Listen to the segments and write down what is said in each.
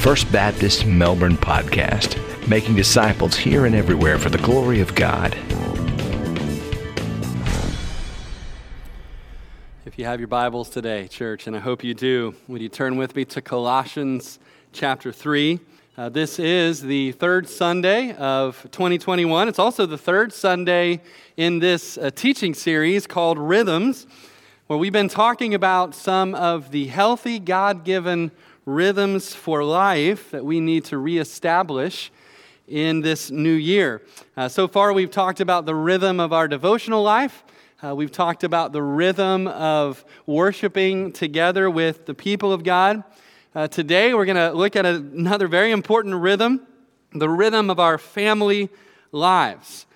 First Baptist Melbourne podcast, making disciples here and everywhere for the glory of God. If you have your Bibles today, church, and I hope you do, would you turn with me to Colossians chapter 3? Uh, this is the third Sunday of 2021. It's also the third Sunday in this uh, teaching series called Rhythms, where we've been talking about some of the healthy, God given rhythms for life that we need to reestablish in this new year. Uh, so far, we've talked about the rhythm of our devotional life. Uh, we've talked about the rhythm of worshiping together with the people of God. Uh, today, we're going to look at another very important rhythm the rhythm of our family lives.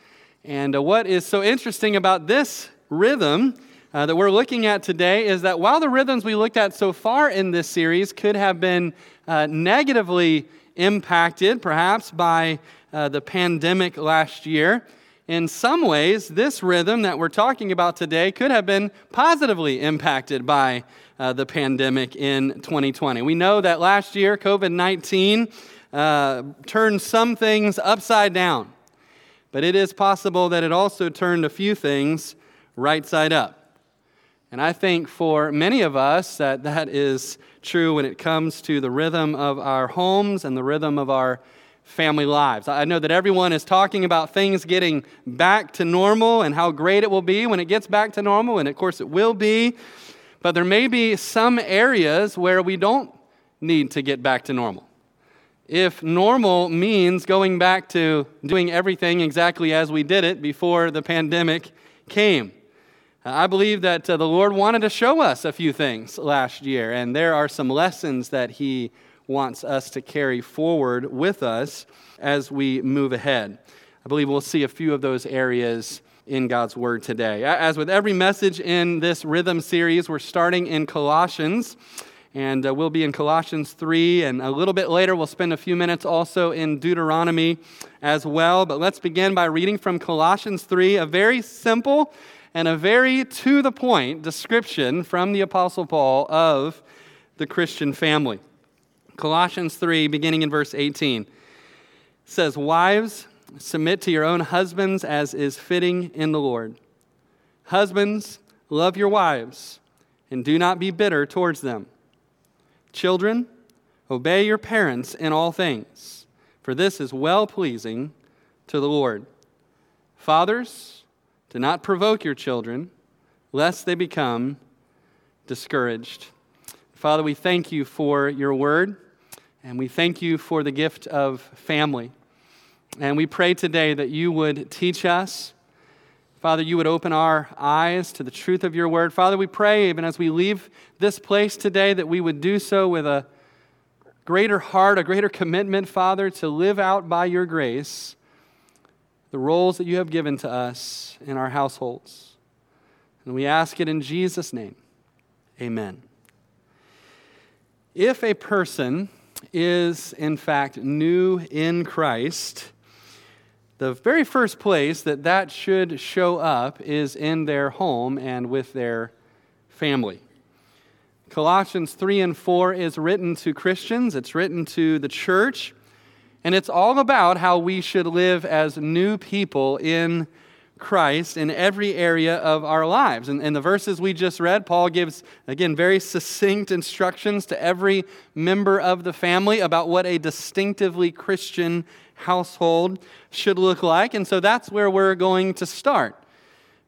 And uh, what is so interesting about this rhythm uh, that we're looking at today is that while the rhythms we looked at so far in this series could have been uh, negatively impacted, perhaps by uh, the pandemic last year, in some ways, this rhythm that we're talking about today could have been positively impacted by uh, the pandemic in 2020. We know that last year, COVID 19 uh, turned some things upside down, but it is possible that it also turned a few things right side up. And I think for many of us that that is true when it comes to the rhythm of our homes and the rhythm of our family lives. I know that everyone is talking about things getting back to normal and how great it will be when it gets back to normal, and of course it will be. But there may be some areas where we don't need to get back to normal. If normal means going back to doing everything exactly as we did it before the pandemic came. I believe that uh, the Lord wanted to show us a few things last year, and there are some lessons that He wants us to carry forward with us as we move ahead. I believe we'll see a few of those areas in God's Word today. As with every message in this rhythm series, we're starting in Colossians, and uh, we'll be in Colossians 3, and a little bit later, we'll spend a few minutes also in Deuteronomy as well. But let's begin by reading from Colossians 3, a very simple and a very to the point description from the Apostle Paul of the Christian family. Colossians 3, beginning in verse 18, says, Wives, submit to your own husbands as is fitting in the Lord. Husbands, love your wives and do not be bitter towards them. Children, obey your parents in all things, for this is well pleasing to the Lord. Fathers, do not provoke your children, lest they become discouraged. Father, we thank you for your word, and we thank you for the gift of family. And we pray today that you would teach us. Father, you would open our eyes to the truth of your word. Father, we pray, even as we leave this place today, that we would do so with a greater heart, a greater commitment, Father, to live out by your grace the roles that you have given to us in our households. And we ask it in Jesus' name. Amen. If a person is, in fact, new in Christ, the very first place that that should show up is in their home and with their family. Colossians 3 and 4 is written to Christians, it's written to the church. And it's all about how we should live as new people in Christ in every area of our lives. And in the verses we just read, Paul gives, again, very succinct instructions to every member of the family about what a distinctively Christian household should look like. And so that's where we're going to start.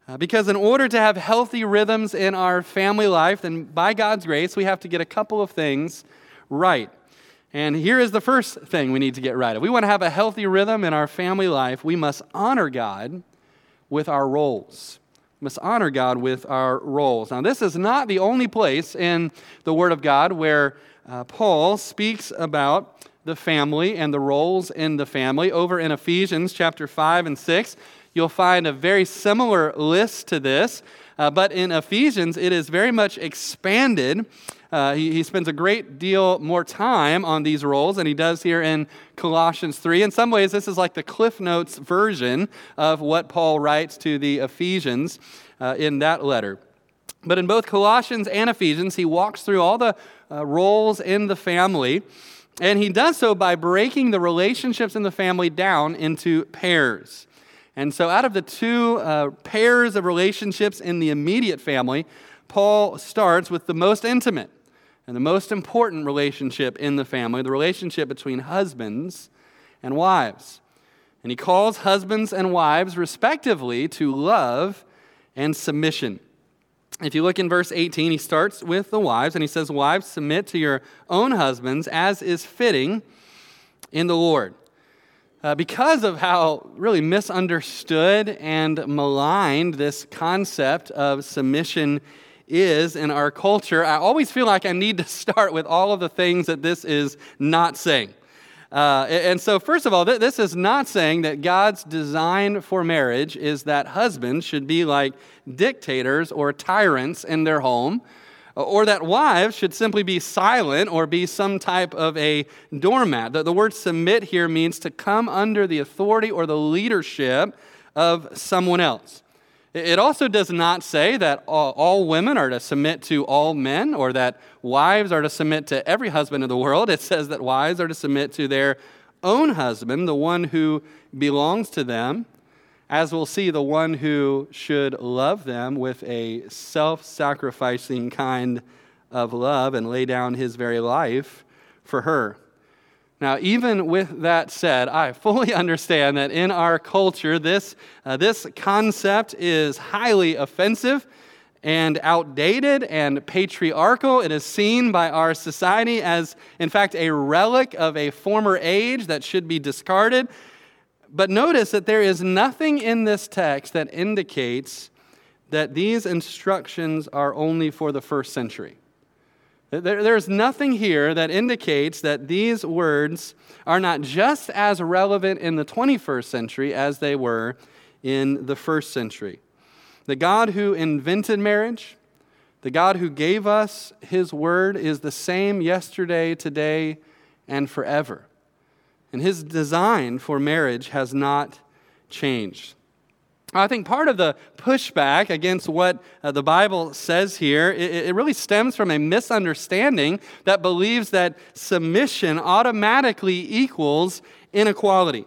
Uh, because in order to have healthy rhythms in our family life, then by God's grace, we have to get a couple of things right. And here is the first thing we need to get right. If we want to have a healthy rhythm in our family life, we must honor God with our roles. We must honor God with our roles. Now, this is not the only place in the Word of God where uh, Paul speaks about the family and the roles in the family. Over in Ephesians chapter 5 and 6, you'll find a very similar list to this. Uh, but in Ephesians, it is very much expanded uh, he, he spends a great deal more time on these roles than he does here in Colossians 3. In some ways, this is like the Cliff Notes version of what Paul writes to the Ephesians uh, in that letter. But in both Colossians and Ephesians, he walks through all the uh, roles in the family And he does so by breaking the relationships in the family down into pairs. And so, out of the two uh, pairs of relationships in the immediate family, Paul starts with the most intimate and the most important relationship in the family the relationship between husbands and wives. And he calls husbands and wives, respectively, to love and submission. If you look in verse 18, he starts with the wives and he says, Wives, submit to your own husbands as is fitting in the Lord. Uh, because of how really misunderstood and maligned this concept of submission is in our culture, I always feel like I need to start with all of the things that this is not saying. Uh, and so, first of all, th- this is not saying that God's design for marriage is that husbands should be like dictators or tyrants in their home, or that wives should simply be silent or be some type of a doormat. The, the word submit here means to come under the authority or the leadership of someone else. It also does not say that all, women are to submit to all men or that wives are to submit to every husband in the world. It says that wives are to submit to their own husband, the one who belongs to them, as we'll see, the one who should love them with a self sacrificing kind of love and lay down his very life for her. Now, even with that said, I fully understand that in our culture, this, uh, this concept is highly offensive and outdated and patriarchal. It is seen by our society as, in fact, a relic of a former age that should be discarded. But notice that there is nothing in this text that indicates that these instructions are only for the first century. There, there's nothing here that indicates that these words are not just as relevant in the 21st century as they were in the first century. The God who invented marriage, the God who gave us his word, is the same yesterday, today, and forever. And his design for marriage has not changed. I think part of the pushback against what uh, the Bible says here, it, it, really stems from a misunderstanding that believes that submission automatically equals inequality.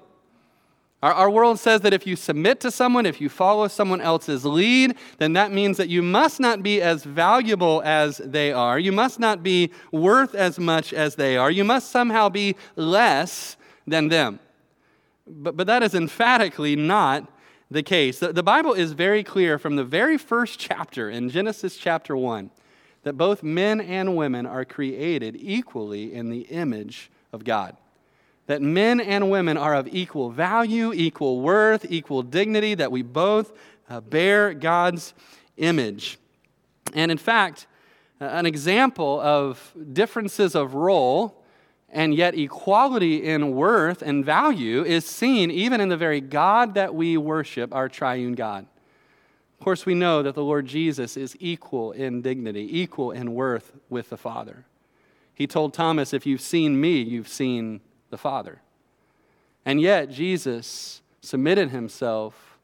Our, our world says that if you submit to someone, if you follow someone else's lead, then that means that you must not be as valuable as they are. You must not be worth as much as they are. You must somehow be less than them. But, but that is emphatically not the case. The, the Bible is very clear from the very first chapter in Genesis chapter 1 that both men and women are created equally in the image of God. That men and women are of equal value, equal worth, equal dignity, that we both uh, bear God's image. And in fact, uh, an example of differences of role and yet equality in worth and value is seen even in the very God that we worship, our triune God. Of course, we know that the Lord Jesus is equal in dignity, equal in worth with the Father. He told Thomas, If you've seen me, you've seen the Father. And yet, Jesus submitted himself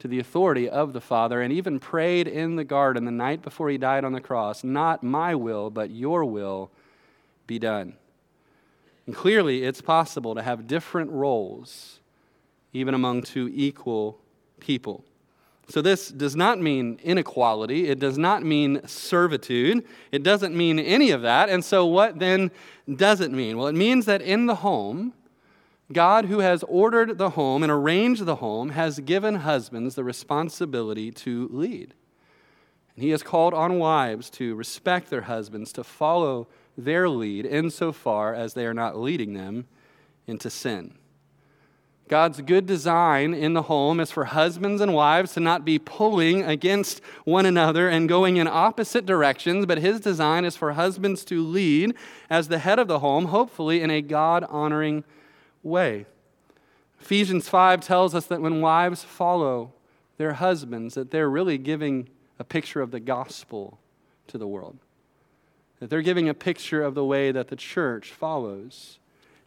to the authority of the Father and even prayed in the garden the night before he died on the cross, Not my will, but your will be done. And clearly, it's possible to have different roles even among two equal people. So, this does not mean inequality. It does not mean servitude. It doesn't mean any of that. And so, what then does it mean? Well, it means that in the home, God, who has ordered the home and arranged the home, has given husbands the responsibility to lead. And He has called on wives to respect their husbands, to follow their lead insofar as they are not leading them into sin. God's good design in the home is for husbands and wives to not be pulling against one another and going in opposite directions, but His design is for husbands to lead as the head of the home, hopefully in a God honoring way. Ephesians 5 tells us that when wives follow their husbands, that they're really giving a picture of the gospel to the world that they're giving a picture of the way that the church follows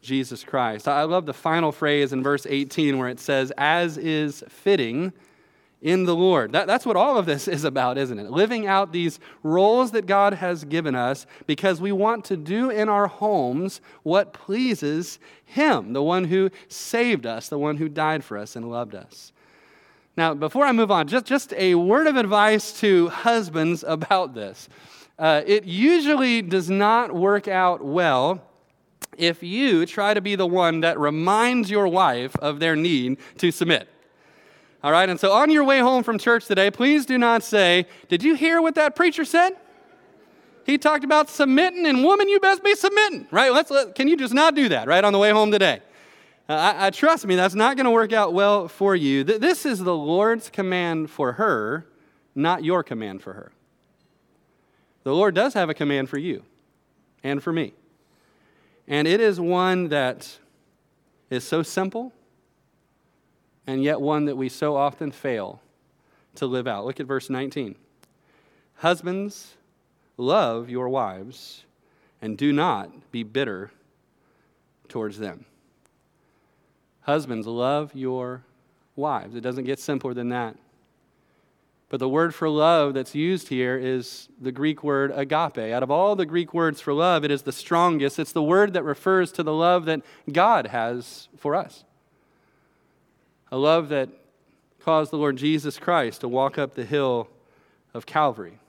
Jesus Christ. I love the final phrase in verse 18 where it says, as is fitting in the Lord. That, that's what all of this is about, isn't it? Living out these roles that God has given us because we want to do in our homes what pleases Him, the one who saved us, the one who died for us and loved us. Now, before I move on, just, just a word of advice to husbands about this. Uh, it usually does not work out well if you try to be the one that reminds your wife of their need to submit. All right, and so on your way home from church today, please do not say, Did you hear what that preacher said? He talked about submitting, and woman, you best be submitting, right? Let's, let, can you just not do that, right, on the way home today? Uh, I, I, trust me, that's not going to work out well for you. Th- this is the Lord's command for her, not your command for her. The Lord does have a command for you and for me. And it is one that is so simple and yet one that we so often fail to live out. Look at verse 19. Husbands, love your wives and do not be bitter towards them. Husbands, love your wives. It doesn't get simpler than that. But the word for love that's used here is the Greek word agape. Out of all the Greek words for love, it is the strongest. It's the word that refers to the love that God has for us. A love that caused the Lord Jesus Christ to walk up the hill of Calvary.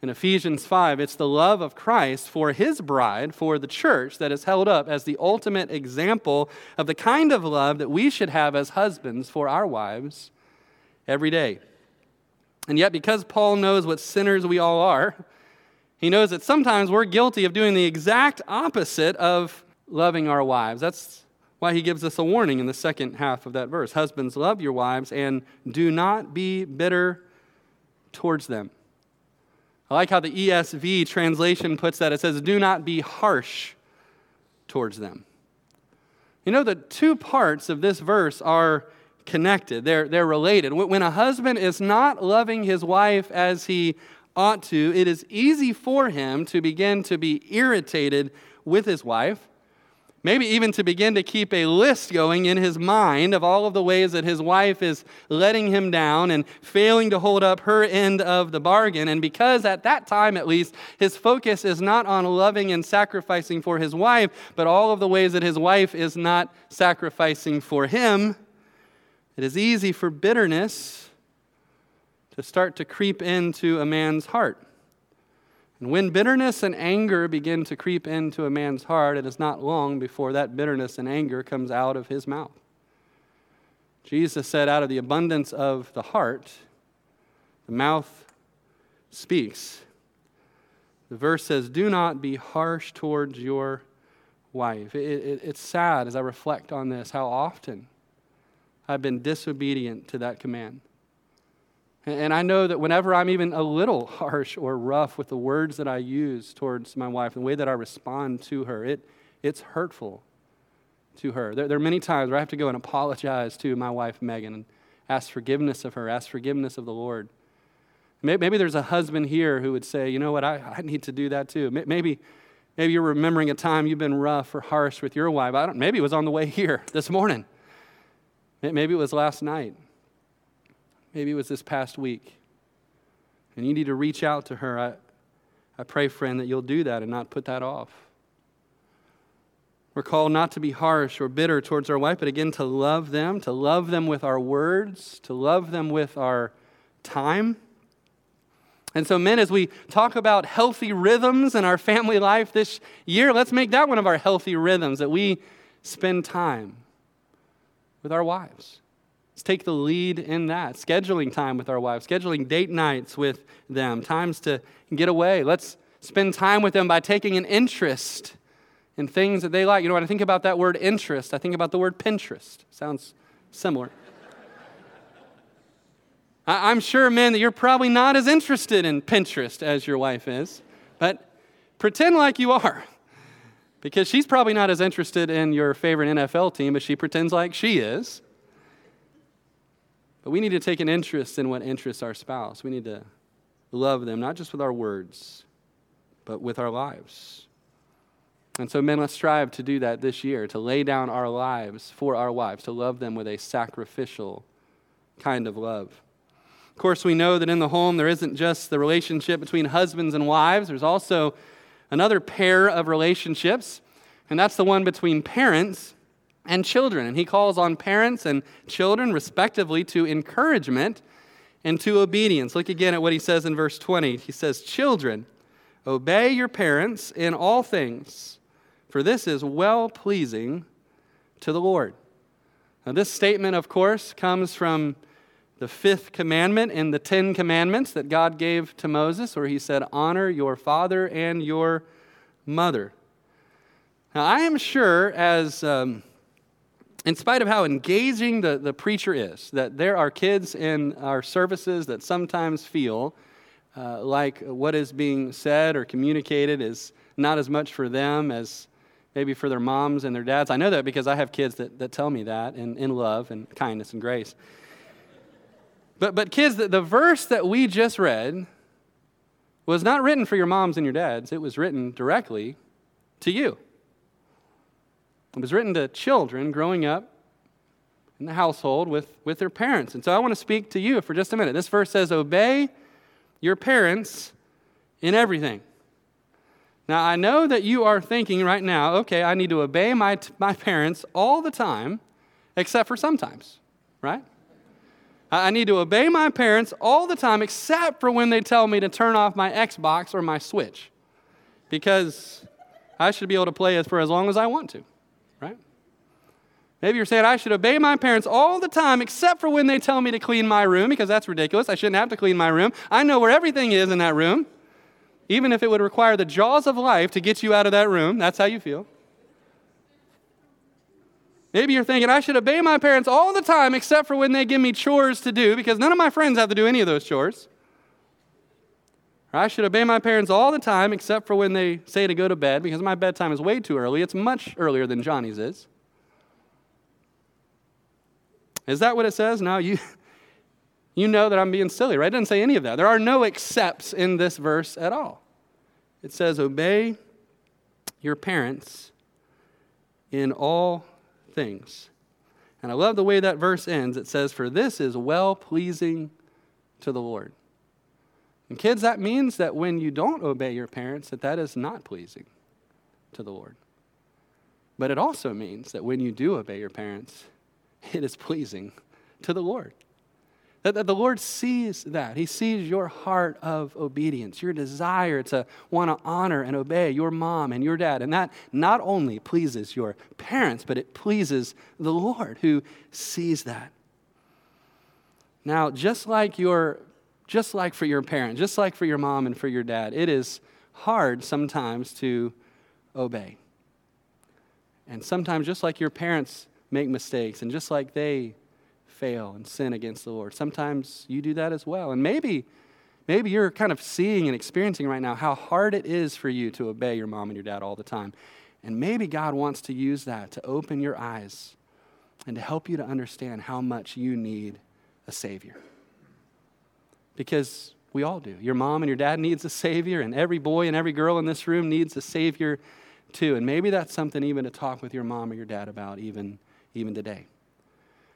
In Ephesians 5, it's the love of Christ for his bride, for the church, that is held up as the ultimate example of the kind of love that we should have as husbands for our wives every day. And yet, because Paul knows what sinners we all are, he knows that sometimes we're guilty of doing the exact opposite of loving our wives. That's why he gives us a warning in the second half of that verse. Husbands, love your wives and do not be bitter towards them. I like how the ESV translation puts that. It says, do not be harsh towards them. You know, the two parts of this verse are connected, they're, they're related. When a husband is not loving his wife as he ought to, it is easy for him to begin to be irritated with his wife Maybe even to begin to keep a list going in his mind of all of the ways that his wife is letting him down and failing to hold up her end of the bargain. And because at that time, at least, his focus is not on loving and sacrificing for his wife, but all of the ways that his wife is not sacrificing for him, it is easy for bitterness to start to creep into a man's heart. And when bitterness and anger begin to creep into a man's heart, it is not long before that bitterness and anger comes out of his mouth. Jesus said, Out of the abundance of the heart, the mouth speaks. The verse says, Do not be harsh towards your wife. It, it, it's sad as I reflect on this how often I've been disobedient to that command. And I know that whenever I'm even a little harsh or rough with the words that I use towards my wife, the way that I respond to her, it, it's hurtful to her. There, there are many times where I have to go and apologize to my wife, Megan, and ask forgiveness of her, ask forgiveness of the Lord. Maybe, maybe there's a husband here who would say, you know what, I, I need to do that too. Maybe, maybe you're remembering a time you've been rough or harsh with your wife. I don't, maybe it was on the way here this morning. Maybe it was last night. Maybe it was this past week. And you need to reach out to her. I, I pray, friend, that you'll do that and not put that off. We're called not to be harsh or bitter towards our wife, but again to love them, to love them with our words, to love them with our time. And so, men, as we talk about healthy rhythms in our family life this year, let's make that one of our healthy rhythms that we spend time with our wives. Let's take the lead in that. Scheduling time with our wives, scheduling date nights with them, times to get away. Let's spend time with them by taking an interest in things that they like. You know, when I think about that word interest, I think about the word Pinterest. Sounds similar. I'm sure, men, that you're probably not as interested in Pinterest as your wife is, but pretend like you are. Because she's probably not as interested in your favorite NFL team as she pretends like she is. But we need to take an interest in what interests our spouse. We need to love them, not just with our words, but with our lives. And so, men, let's strive to do that this year, to lay down our lives for our wives, to love them with a sacrificial kind of love. Of course, we know that in the home there isn't just the relationship between husbands and wives, there's also another pair of relationships, and that's the one between parents and children. And he calls on parents and children, respectively, to encouragement and to obedience. Look again at what he says in verse 20. He says, Children, obey your parents in all things, for this is well pleasing to the Lord. Now, this statement, of course, comes from the fifth commandment in the Ten Commandments that God gave to Moses, where he said, Honor your father and your mother. Now, I am sure, as um, in spite of how engaging the, the preacher is, that there are kids in our services that sometimes feel uh, like what is being said or communicated is not as much for them as maybe for their moms and their dads. I know that because I have kids that, that tell me that in, in love and kindness and grace. But, but kids, the, the verse that we just read was not written for your moms and your dads, it was written directly to you. It was written to children growing up in the household with, with their parents. And so I want to speak to you for just a minute. This verse says, Obey your parents in everything. Now, I know that you are thinking right now, okay, I need to obey my, my parents all the time, except for sometimes, right? I need to obey my parents all the time, except for when they tell me to turn off my Xbox or my Switch, because I should be able to play for as long as I want to. Right? Maybe you're saying I should obey my parents all the time except for when they tell me to clean my room because that's ridiculous. I shouldn't have to clean my room. I know where everything is in that room, even if it would require the jaws of life to get you out of that room. That's how you feel. Maybe you're thinking I should obey my parents all the time except for when they give me chores to do because none of my friends have to do any of those chores. Or I should obey my parents all the time except for when they say to go to bed because my bedtime is way too early. It's much earlier than Johnny's is. Is that what it says? No, you, you know that I'm being silly, right? It doesn't say any of that. There are no excepts in this verse at all. It says, Obey your parents in all things. And I love the way that verse ends. It says, For this is well pleasing to the Lord. And kids, that means that when you don't obey your parents, that that is not pleasing to the Lord. But it also means that when you do obey your parents, it is pleasing to the Lord. That, that the Lord sees that. He sees your heart of obedience, your desire to want to honor and obey your mom and your dad. And that not only pleases your parents, but it pleases the Lord who sees that. Now, just like your just like for your parent, just like for your mom and for your dad, it is hard sometimes to obey. And sometimes, just like your parents make mistakes, and just like they fail and sin against the Lord, sometimes you do that as well. And maybe, maybe you're kind of seeing and experiencing right now how hard it is for you to obey your mom and your dad all the time. And maybe God wants to use that to open your eyes and to help you to understand how much you need a Savior. Because we all do. Your mom and your dad needs a Savior, and every boy and every girl in this room needs a Savior too. And maybe that's something even to talk with your mom or your dad about, even even today.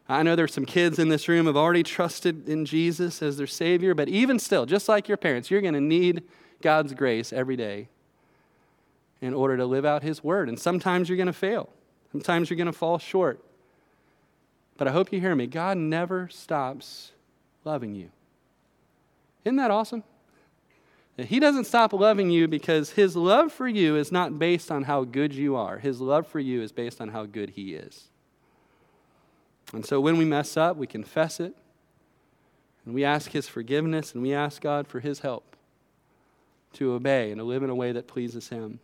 I know there's some kids in this room have already trusted in Jesus as their Savior, but even still, just like your parents, you're going to need God's grace every day in order to live out His Word. And sometimes you're going to fail, sometimes you're going to fall short. But I hope you hear me. God never stops loving you. Isn't that awesome? He doesn't stop loving you because His love for you is not based on how good you are. His love for you is based on how good He is. And so when we mess up, we confess it, and we ask His forgiveness, and we ask God for His help to obey and to live in a way that pleases Him.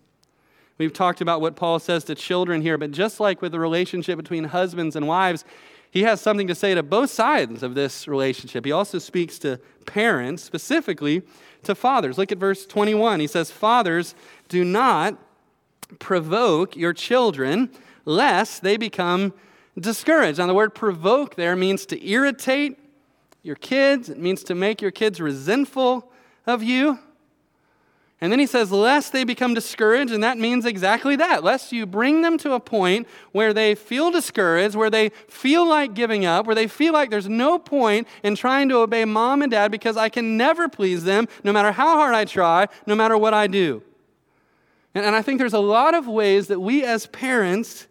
We've talked about what Paul says to children here, but just like with the relationship between husbands and wives, he has something to say to both sides of this relationship. He also speaks to parents, specifically to fathers. Look at verse 21. He says, Fathers, do not provoke your children, lest they become discouraged. Now, the word provoke there means to irritate your kids, it means to make your kids resentful of you. And then he says, lest they become discouraged, and that means exactly that. Lest you bring them to a point where they feel discouraged, where they feel like giving up, where they feel like there's no point in trying to obey mom and dad because I can never please them, no matter how hard I try, no matter what I do. And, and I think there's a lot of ways that we as parents,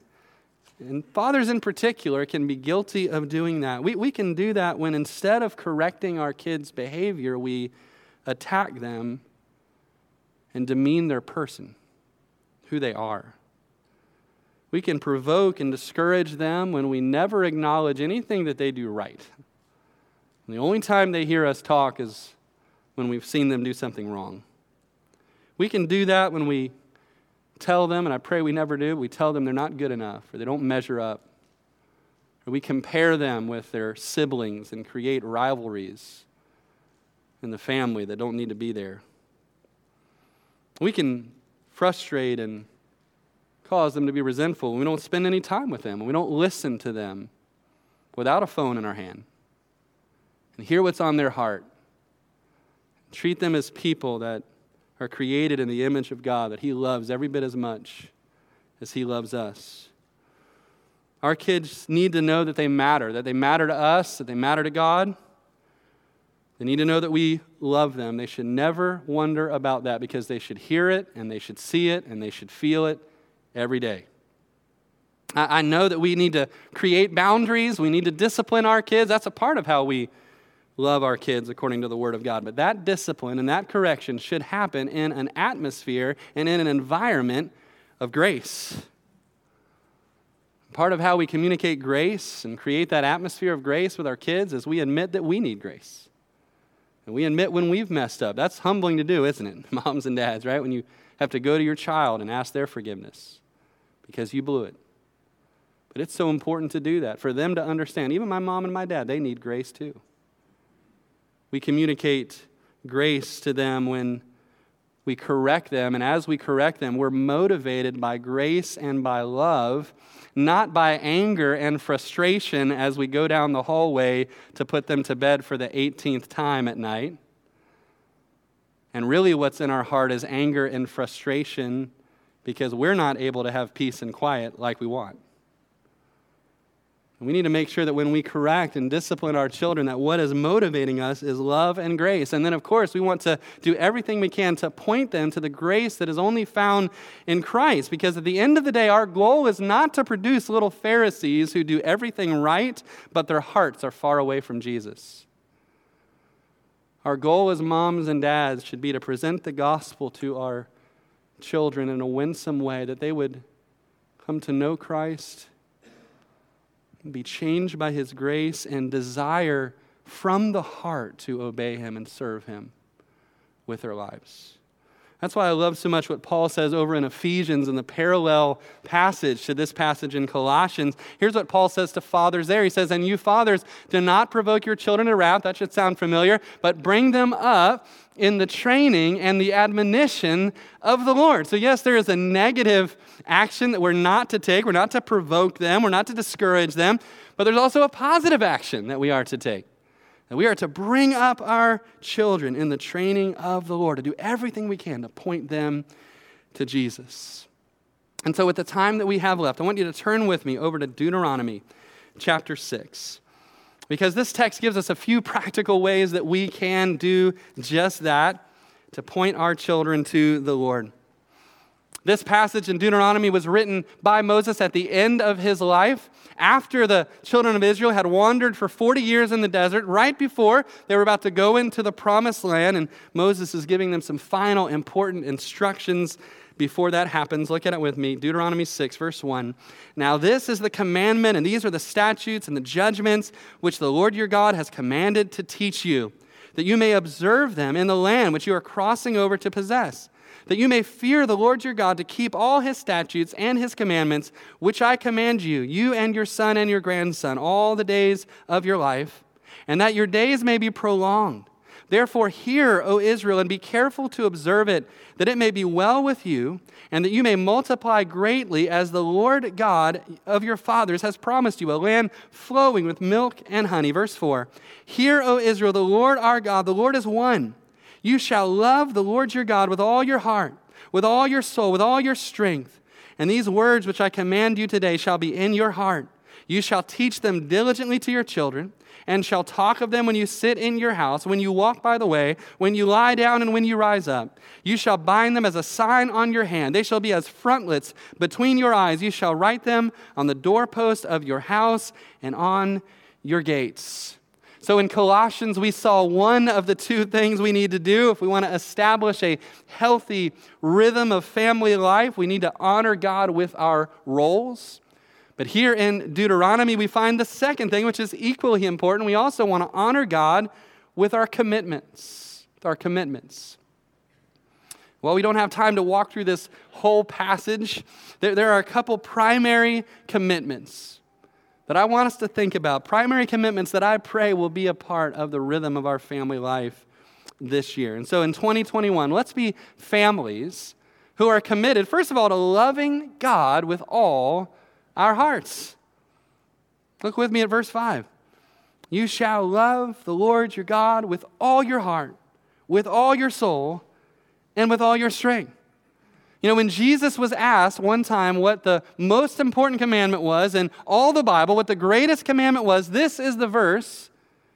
and fathers in particular, can be guilty of doing that. We, we can do that when instead of correcting our kids' behavior, we attack them and demean their person, who they are. We can provoke and discourage them when we never acknowledge anything that they do right. And the only time they hear us talk is when we've seen them do something wrong. We can do that when we tell them, and I pray we never do, we tell them they're not good enough or they don't measure up. Or we compare them with their siblings and create rivalries in the family that don't need to be there. We can frustrate and cause them to be resentful when we don't spend any time with them, we don't listen to them without a phone in our hand and hear what's on their heart. Treat them as people that are created in the image of God, that He loves every bit as much as He loves us. Our kids need to know that they matter, that they matter to us, that they matter to God. They need to know that we love them. They should never wonder about that because they should hear it and they should see it and they should feel it every day. I, know that we need to create boundaries, we need to discipline our kids. That's a part of how we love our kids according to the Word of God. But that discipline and that correction should happen in an atmosphere and in an environment of grace. Part of how we communicate grace and create that atmosphere of grace with our kids is we admit that we need grace. And we admit when we've messed up. That's humbling to do, isn't it? Moms and dads, right? When you have to go to your child and ask their forgiveness because you blew it. But it's so important to do that, for them to understand. Even my mom and my dad, they need grace too. We communicate grace to them when we correct them, and as we correct them, we're motivated by grace and by love not by anger and frustration as we go down the hallway to put them to bed for the 18th time at night. And really, what's in our heart is anger and frustration because we're not able to have peace and quiet like we want. We need to make sure that when we correct and discipline our children, that what is motivating us is love and grace. And then, of course, we want to do everything we can to point them to the grace that is only found in Christ. Because at the end of the day, our goal is not to produce little Pharisees who do everything right, but their hearts are far away from Jesus. Our goal as moms and dads should be to present the gospel to our children in a winsome way, that they would come to know Christ be changed by His grace, and desire from the heart to obey Him and serve Him with their lives. That's why I love so much what Paul says over in Ephesians in the parallel passage to this passage in Colossians. Here's what Paul says to fathers there. He says, And you fathers, do not provoke your children to wrath. That should sound familiar, but bring them up in the training and the admonition of the Lord. So, yes, there is a negative action that we're not to take. We're not to provoke them, we're not to discourage them, but there's also a positive action that we are to take. That we are to bring up our children in the training of the Lord, to do everything we can to point them to Jesus. And so, with the time that we have left, I want you to turn with me over to Deuteronomy chapter 6. Because this text gives us a few practical ways that we can do just that to point our children to the Lord. This passage in Deuteronomy was written by Moses at the end of his life, after the children of Israel had wandered for 40 years in the desert, right before they were about to go into the promised land. And Moses is giving them some final important instructions before that happens. Look at it with me Deuteronomy 6, verse 1. Now, this is the commandment, and these are the statutes and the judgments which the Lord your God has commanded to teach you, that you may observe them in the land which you are crossing over to possess that you may fear the Lord your God to keep all his statutes and his commandments, which I command you, you and your son and your grandson, all the days of your life, and that your days may be prolonged. Therefore, hear, O Israel, and be careful to observe it, that it may be well with you, and that you may multiply greatly as the Lord God of your fathers has promised you, a land flowing with milk and honey. Verse 4 Hear, O Israel, the Lord our God, the Lord is one. You shall love the Lord your God with all your heart, with all your soul, with all your strength. And these words which I command you today shall be in your heart. You shall teach them diligently to your children and shall talk of them when you sit in your house, when you walk by the way, when you lie down, and when you rise up. You shall bind them as a sign on your hand. They shall be as frontlets between your eyes. You shall write them on the doorpost of your house and on your gates. So in Colossians, we saw one of the two things we need to do if we want to establish a healthy rhythm of family life. We need to honor God with our roles. But here in Deuteronomy, we find the second thing, which is equally important. We also want to honor God with our commitments. With our commitments. Well, we don't have time to walk through this whole passage. There, there are a couple primary commitments that I want us to think about. Primary commitments that I pray will be a part of the rhythm of our family life this year. And so in 2021, let's be families who are committed, first of all, to loving God with all our hearts. Look with me at verse 5. You shall love the Lord your God with all your heart, with all your soul, and with all your strength. You know, when Jesus was asked one time what the most important commandment was in all the Bible, what the greatest commandment was, this is the verse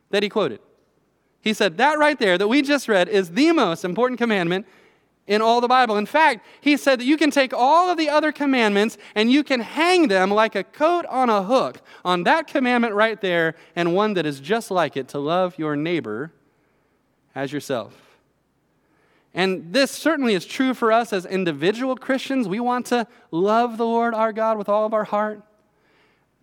that he quoted. He said, That right there that we just read is the most important commandment in all the Bible. In fact, he said that you can take all of the other commandments and you can hang them like a coat on a hook on that commandment right there and one that is just like it to love your neighbor as yourself. And this certainly is true for us as individual Christians. We want to love the Lord our God with all of our heart.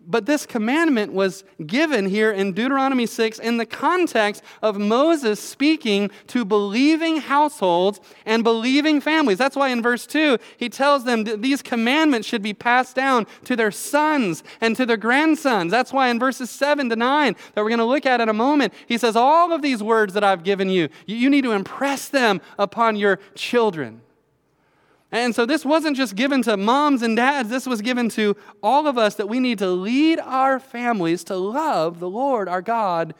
But this commandment was given here in Deuteronomy 6 in the context of Moses speaking to believing households and believing families. That's why in verse 2, he tells them that these commandments should be passed down to their sons and to their grandsons. That's why in verses 7 to 9, that we're going to look at in a moment, he says, All of these words that I've given you, you need to impress them upon your children. And so this wasn't just given to moms and dads, this was given to all of us that we need to lead our families to love the Lord our God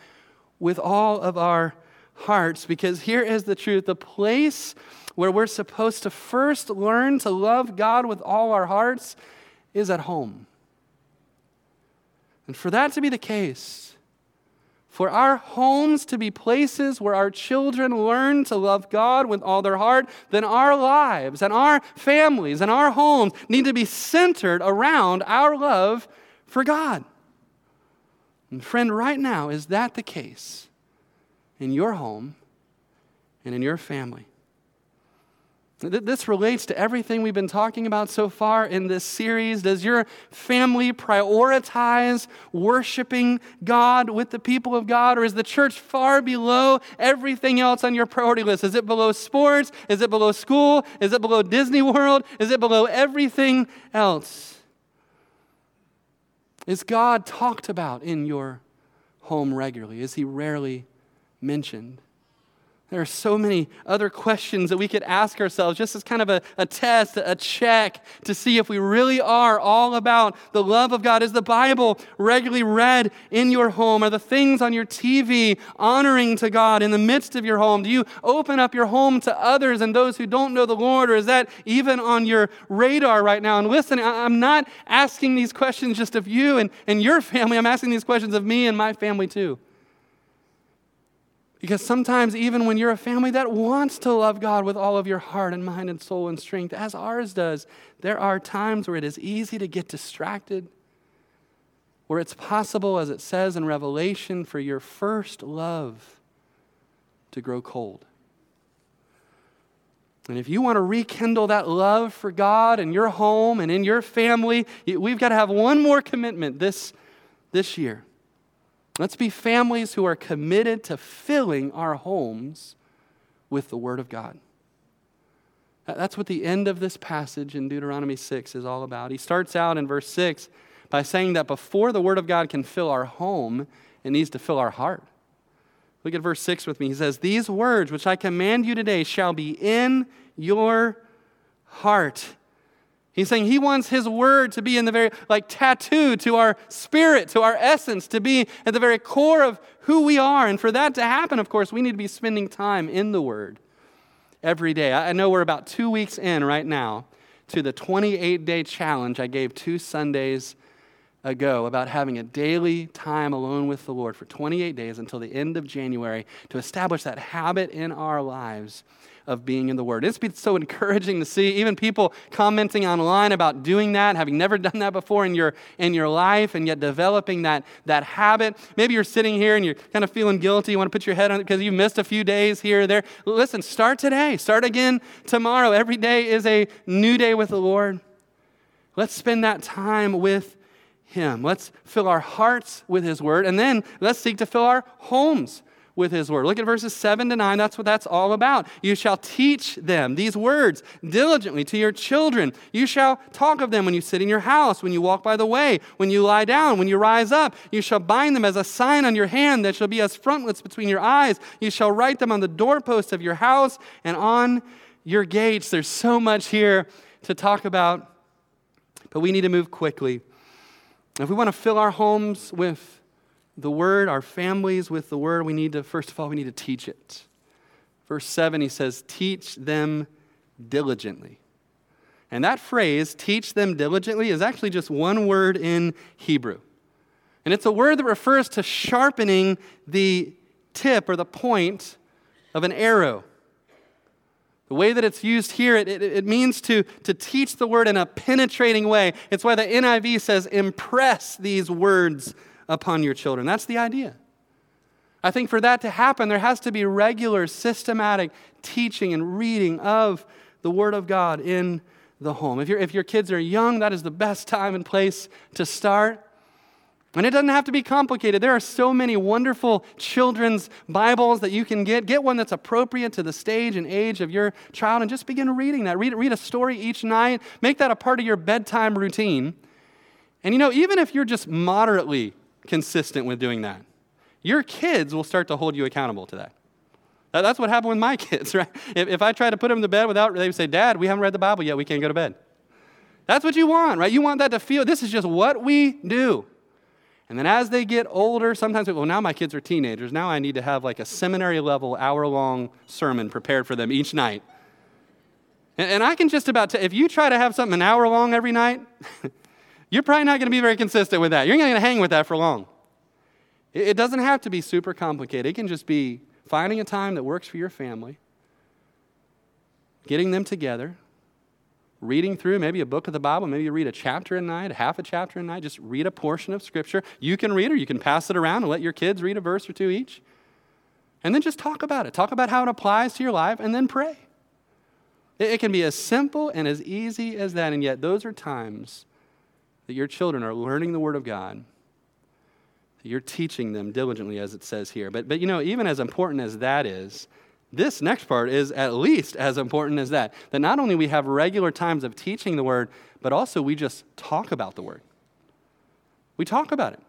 with all of our hearts. Because here is the truth the place where we're supposed to first learn to love God with all our hearts is at home. And for that to be the case, for our homes to be places where our children learn to love God with all their heart, then our lives and our families and our homes need to be centered around our love for God. And friend, right now, is that the case in your home and in your family? This relates to everything we've been talking about so far in this series. Does your family prioritize worshiping God with the people of God, or is the church far below everything else on your priority list? Is it below sports? Is it below school? Is it below Disney World? Is it below everything else? Is God talked about in your home regularly? Is he rarely mentioned? There are so many other questions that we could ask ourselves just as kind of a, a test, a check to see if we really are all about the love of God. Is the Bible regularly read in your home? Are the things on your TV honoring to God in the midst of your home? Do you open up your home to others and those who don't know the Lord? Or is that even on your radar right now? And listen, I'm not asking these questions just of you and, and your family, I'm asking these questions of me and my family too. Because sometimes, even when you're a family that wants to love God with all of your heart and mind and soul and strength, as ours does, there are times where it is easy to get distracted, where it's possible, as it says in Revelation, for your first love to grow cold. And if you want to rekindle that love for God in your home and in your family, we've got to have one more commitment this, this year. Let's be families who are committed to filling our homes with the Word of God. That's what the end of this passage in Deuteronomy 6 is all about. He starts out in verse 6 by saying that before the Word of God can fill our home, it needs to fill our heart. Look at verse 6 with me. He says, These words which I command you today shall be in your heart. He's saying he wants his word to be in the very, like tattooed to our spirit, to our essence, to be at the very core of who we are. And for that to happen, of course, we need to be spending time in the word every day. I know we're about two weeks in right now to the 28 day challenge I gave two Sundays ago about having a daily time alone with the Lord for 28 days until the end of January to establish that habit in our lives of being in the Word. It's been so encouraging to see even people commenting online about doing that, having never done that before in your, in your life, and yet developing that, that habit. Maybe you're sitting here and you're kind of feeling guilty. You want to put your head on it because you missed a few days here or there. Listen, start today. Start again tomorrow. Every day is a new day with the Lord. Let's spend that time with him. Let's fill our hearts with His Word, and then let's seek to fill our homes with His Word. Look at verses 7 to 9. That's what that's all about. You shall teach them these words diligently to your children. You shall talk of them when you sit in your house, when you walk by the way, when you lie down, when you rise up. You shall bind them as a sign on your hand that shall be as frontlets between your eyes. You shall write them on the doorposts of your house and on your gates. There's so much here to talk about, but we need to move quickly. If we want to fill our homes with the Word, our families with the Word, we need to, first of all, we need to teach it. Verse 7, he says, Teach them diligently. And that phrase, teach them diligently, is actually just one word in Hebrew. And it's a word that refers to sharpening the tip or the point of an arrow. The way that it's used here, it, it, it, means to, to teach the word in a penetrating way. It's why the NIV says, impress these words upon your children. That's the idea. I think for that to happen, there has to be regular, systematic teaching and reading of the Word of God in the home. If, if your kids are young, that is the best time and place to start. And it doesn't have to be complicated. There are so many wonderful children's Bibles that you can get. Get one that's appropriate to the stage and age of your child and just begin reading that. Read, read a story each night. Make that a part of your bedtime routine. And you know, even if you're just moderately consistent with doing that, your kids will start to hold you accountable to that. That's what happened with my kids, right? If, if I try to put them to bed without, they would say, Dad, we haven't read the Bible yet. We can't go to bed. That's what you want, right? You want that to feel this is just what we do. And then as they get older, sometimes, well, now my kids are teenagers. Now I need to have like a seminary level, hour long sermon prepared for them each night. And, and I can just about, t- if you try to have something an hour long every night, you're probably not going to be very consistent with that. You're not going to hang with that for long. It, doesn't have to be super complicated, it can just be finding a time that works for your family, getting them together, reading through maybe a book of the Bible, maybe you read a chapter a night, half a chapter a night, just read a portion of Scripture. You can read or you can pass it around and let your kids read a verse or two each. And then just talk about it. Talk about how it applies to your life and then pray. It, can be as simple and as easy as that, and yet those are times that your children are learning the Word of God. You're teaching them diligently, as it says here. But, but you know, even as important as that is, this next part is at least as important as that. That not only we have regular times of teaching the word, but also we just talk about the word. We talk about it.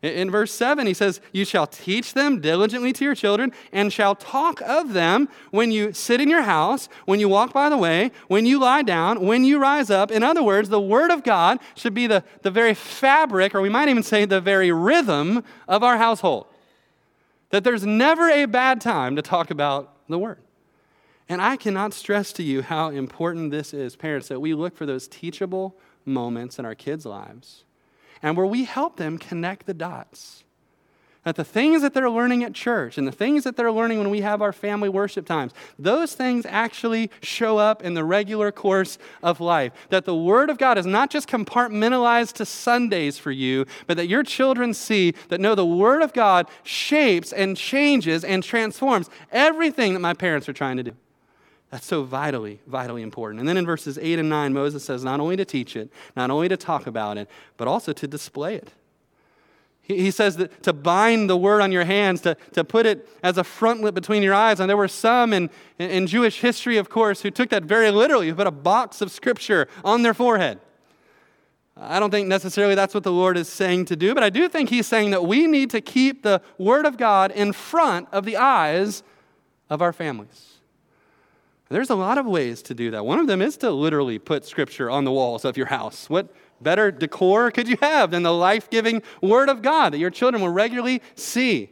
In verse 7, he says, You shall teach them diligently to your children, and shall talk of them when you sit in your house, when you walk by the way, when you lie down, when you rise up. In other words, the Word of God should be the, the very fabric, or we might even say the very rhythm of our household that there's never a bad time to talk about the Word. And I cannot stress to you how important this is, parents, that we look for those teachable moments in our kids' lives and where we help them connect the dots that the things that they're learning at church and the things that they're learning when we have our family worship times, those things actually show up in the regular course of life. That the Word of God is not just compartmentalized to Sundays for you, but that your children see that no, the Word of God shapes and changes and transforms everything that my parents are trying to do. That's so vitally, vitally important. And then in verses 8 and 9, Moses says not only to teach it, not only to talk about it, but also to display it. He says that to bind the word on your hands, to, to put it as a frontlet between your eyes. And there were some in, in Jewish history, of course, who took that very literally, who put a box of scripture on their forehead. I don't think necessarily that's what the Lord is saying to do, but I do think He's saying that we need to keep the Word of God in front of the eyes of our families. There's a lot of ways to do that. One of them is to literally put Scripture on the walls of your house. What better decor could you have than the life giving Word of God that your children will regularly see?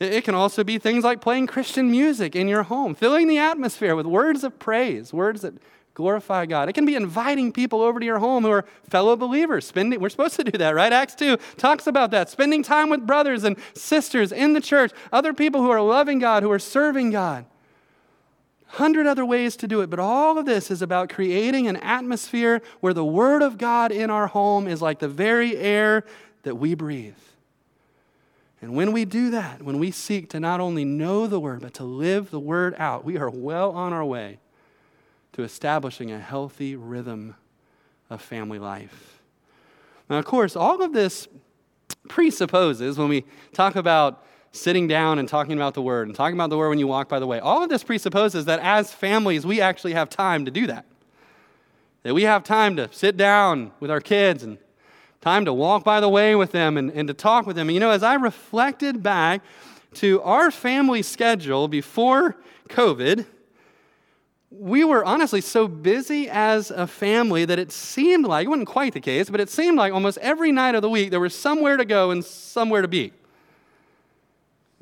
It can also be things like playing Christian music in your home, filling the atmosphere with words of praise, words that glorify God. It can be inviting people over to your home who are fellow believers. Spending, we're supposed to do that, right? Acts 2 talks about that. Spending time with brothers and sisters in the church, other people who are loving God, who are serving God. Hundred other ways to do it, but all of this is about creating an atmosphere where the Word of God in our home is like the very air that we breathe. And when we do that, when we seek to not only know the Word, but to live the Word out, we are well on our way to establishing a healthy rhythm of family life. Now, of course, all of this presupposes when we talk about sitting down and talking about the Word and talking about the Word when you walk by the way, all of this presupposes that as families, we actually have time to do that. That we have time to sit down with our kids and time to walk by the way with them and, and to talk with them. And you know, as I reflected back to our family schedule before COVID, we were honestly so busy as a family that it seemed like, it wasn't quite the case, but it seemed like almost every night of the week there was somewhere to go and somewhere to be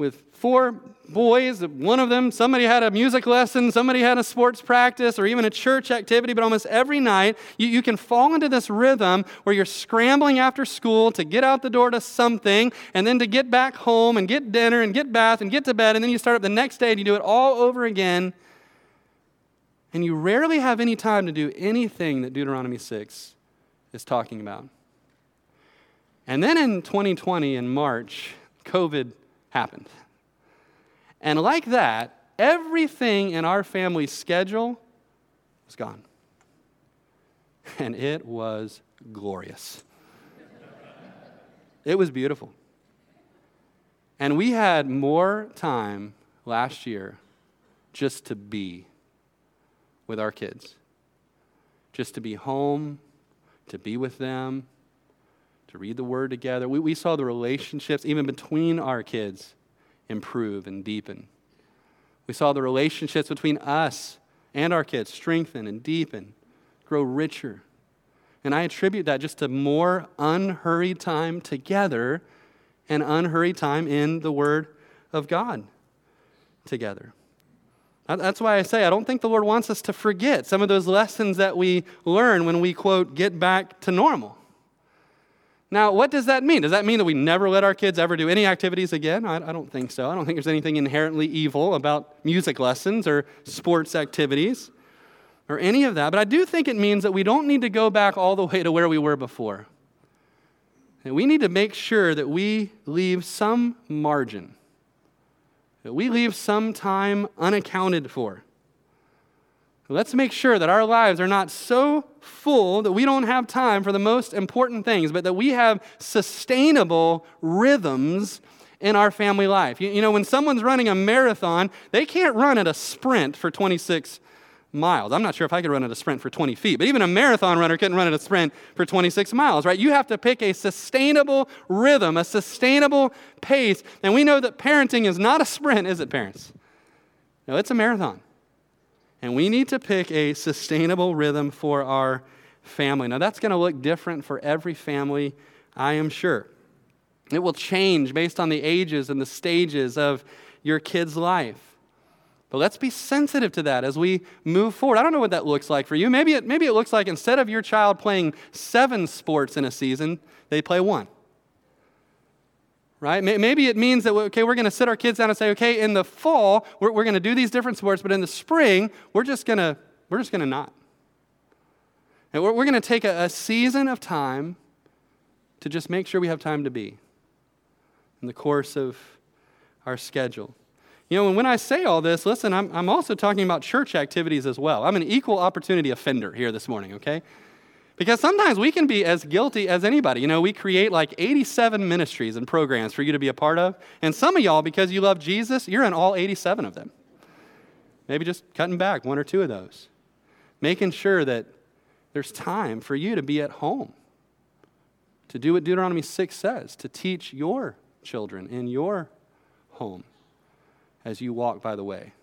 with four boys. One of them, somebody had a music lesson, somebody had a sports practice, or even a church activity. But almost every night, you, you can fall into this rhythm where you're scrambling after school to get out the door to something, and then to get back home and get dinner and get bath and get to bed. And then you start up the next day and you do it all over again. And you rarely have any time to do anything that Deuteronomy 6 is talking about. And then in 2020, in March, COVID happened. And like that, everything in our family's schedule was gone. And it was glorious. it was beautiful. And we had more time last year just to be with our kids, just to be home, to be with them, to read the Word together. We, we saw the relationships, even between our kids, improve and deepen. We saw the relationships between us and our kids strengthen and deepen, grow richer. And I attribute that just to more unhurried time together and unhurried time in the Word of God together. That's why I say I don't think the Lord wants us to forget some of those lessons that we learn when we, quote, get back to normal. Now, what does that mean? Does that mean that we never let our kids ever do any activities again? I, I, don't think so. I don't think there's anything inherently evil about music lessons or sports activities or any of that. But I do think it means that we don't need to go back all the way to where we were before. And we need to make sure that we leave some margin, that we leave some time unaccounted for Let's make sure that our lives are not so full that we don't have time for the most important things, but that we have sustainable rhythms in our family life. You, you, know, when someone's running a marathon, they can't run at a sprint for 26 miles. I'm not sure if I could run at a sprint for 20 feet, but even a marathon runner couldn't run at a sprint for 26 miles, right? You have to pick a sustainable rhythm, a sustainable pace. And we know that parenting is not a sprint, is it, parents? No, it's a marathon. And we need to pick a sustainable rhythm for our family. Now, that's going to look different for every family, I am sure. It will change based on the ages and the stages of your kid's life. But let's be sensitive to that as we move forward. I don't know what that looks like for you. Maybe it, maybe it looks like instead of your child playing seven sports in a season, they play one right? Maybe it means that, okay, we're going to sit our kids down and say, okay, in the fall, we're, we're going to do these different sports, but in the spring, we're just going to, we're just going to not. And we're, we're going to take a, a season of time to just make sure we have time to be in the course of our schedule. You know, and when I say all this, listen, I'm, I'm also talking about church activities as well. I'm an equal opportunity offender here this morning, okay? Because sometimes we can be as guilty as anybody. You know, we create like 87 ministries and programs for you to be a part of. And some of y'all, because you love Jesus, you're in all 87 of them. Maybe just cutting back one or two of those. Making sure that there's time for you to be at home, to do what Deuteronomy 6 says, to teach your children in your home as you walk by the way,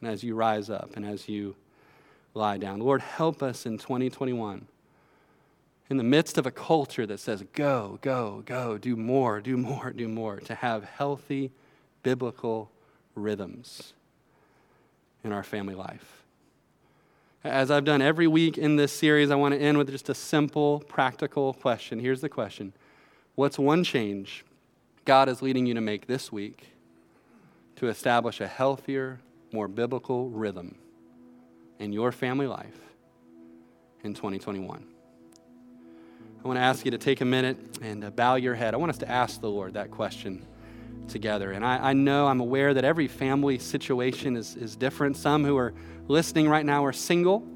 and as you rise up, and as you lie down. Lord, help us in 2021 in the midst of a culture that says, go, go, go, do more, do more, do more, to have healthy, biblical rhythms in our family life. As I've done every week in this series, I want to end with just a simple, practical question. Here's the question What's one change God is leading you to make this week to establish a healthier, more biblical rhythm in your family life in 2021? I want to ask you to take a minute and uh, bow your head. I want us to ask the Lord that question together. And I, I, know, I'm aware that every family situation is, is different. Some who are listening right now are single,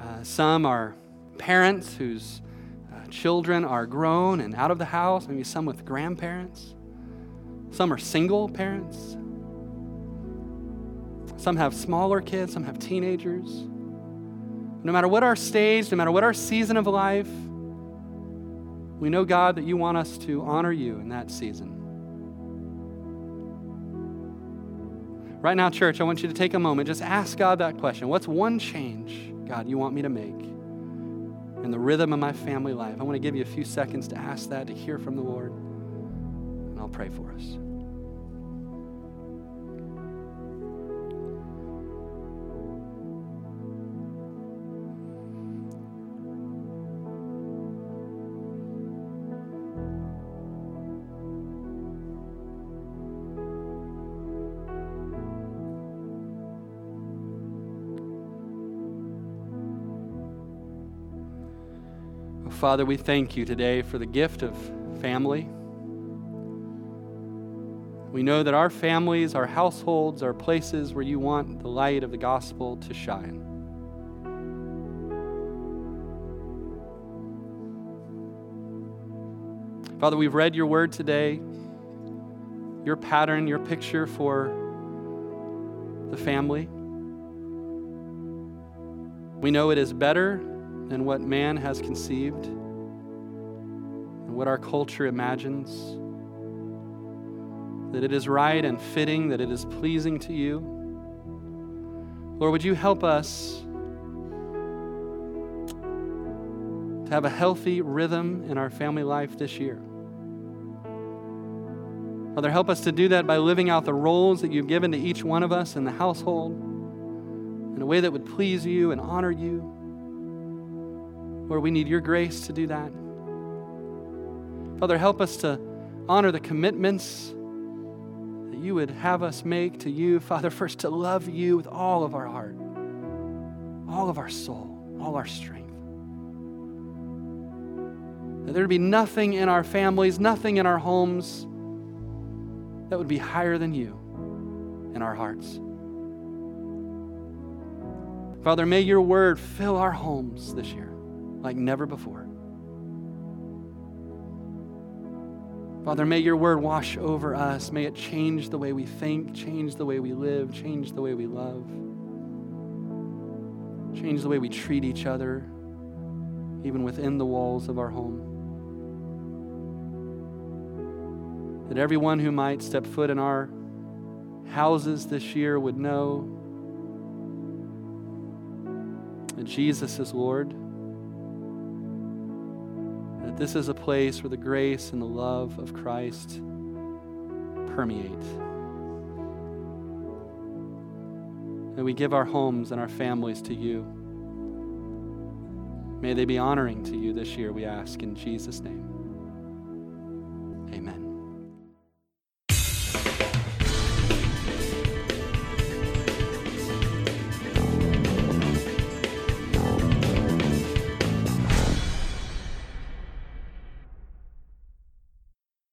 uh, some are parents whose uh, children are grown and out of the house, maybe some with grandparents. Some are single parents. Some have smaller kids, some have teenagers. No matter what our stage, no matter what our season of life, we know, God, that you want us to honor you in that season. Right now, church, I want you to take a moment. Just ask God that question What's one change, God, you want me to make in the rhythm of my family life? I want to give you a few seconds to ask that, to hear from the Lord, and I'll pray for us. Father, we thank you today for the gift of family. We know that our families, our households, are places where you want the light of the gospel to shine. Father, we've read your word today, your pattern, your picture for the family. We know it is better than what man has conceived and what our culture imagines. That it is right and fitting, that it is pleasing to you. Lord, would you help us to have a healthy rhythm in our family life this year? Father, help us to do that by living out the roles that you've given to each one of us in the household in a way that would please you and honor you. Lord, we need your grace to do that. Father, help us to honor the commitments that you would have us make to you. Father, first to love you with all of our heart, all of our soul, all our strength. That there would be nothing in our families, nothing in our homes that would be higher than you in our hearts. Father, may your word fill our homes this year like never before. Father, may your word wash over us. May it change the way we think, change the way we live, change the way we love, change the way we treat each other, even within the walls of our home. That everyone who might step foot in our houses this year would know that Jesus is Lord that this is a place where the grace and the love of Christ permeate. That we give our homes and our families to you. May they be honoring to you this year, we ask in Jesus' name.